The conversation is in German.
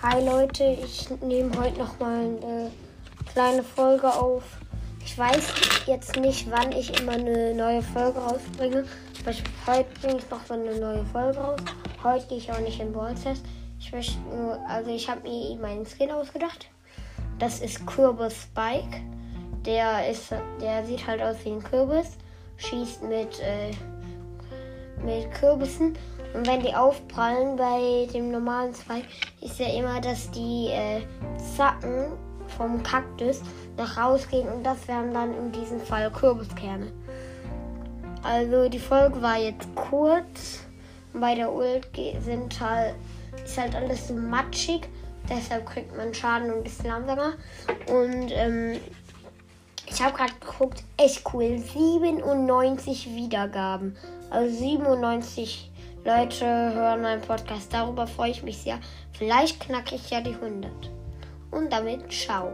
Hi Leute, ich nehme heute noch mal eine kleine Folge auf. Ich weiß jetzt nicht, wann ich immer eine neue Folge rausbringe. Heute bringe ich noch so eine neue Folge raus. Heute gehe ich auch nicht in Balltest. Ich möchte nur, also ich habe mir meinen Skin ausgedacht. Das ist Kürbis Spike. Der ist, der sieht halt aus wie ein Kürbis, schießt mit äh, mit Kürbissen. Und wenn die aufprallen bei dem normalen Zweig, ist ja immer, dass die äh, Zacken vom Kaktus nach rausgehen und das wären dann in diesem Fall Kürbiskerne. Also die Folge war jetzt kurz. Bei der Ult sind halt, ist halt alles so matschig. Deshalb kriegt man Schaden und ist langsamer. Und ähm, ich habe gerade geguckt, echt cool. 97 Wiedergaben. Also 97 Leute hören meinen Podcast. Darüber freue ich mich sehr. Vielleicht knacke ich ja die 100. Und damit ciao.